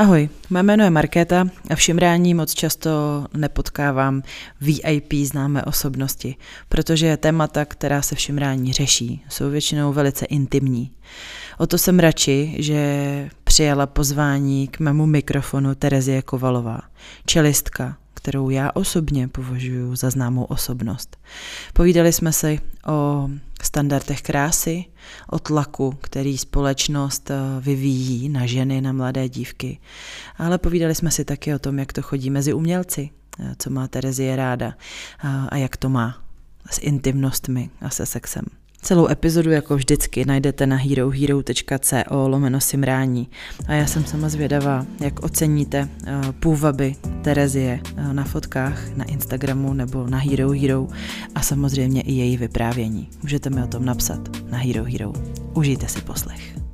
Ahoj, mé jméno je Markéta a v šimrání moc často nepotkávám VIP známé osobnosti, protože témata, která se v šimrání řeší, jsou většinou velice intimní. O to jsem radši, že přijala pozvání k mému mikrofonu Terezie Kovalová, čelistka, kterou já osobně považuji za známou osobnost. Povídali jsme si o standardech krásy, o tlaku, který společnost eh, vyvíjí na ženy, na mladé dívky. Ale povídali jsme si taky o tom, jak to chodí mezi umělci, eh, co má Terezie ráda a jak to má s intimnostmi a se sexem. Celou epizodu jako vždycky najdete na herohero.co lomeno simrání a já jsem sama zvědavá, jak oceníte uh, půvaby Terezie uh, na fotkách na Instagramu nebo na Hero Hero a samozřejmě i její vyprávění. Můžete mi o tom napsat na Hero Hero. Užijte si poslech.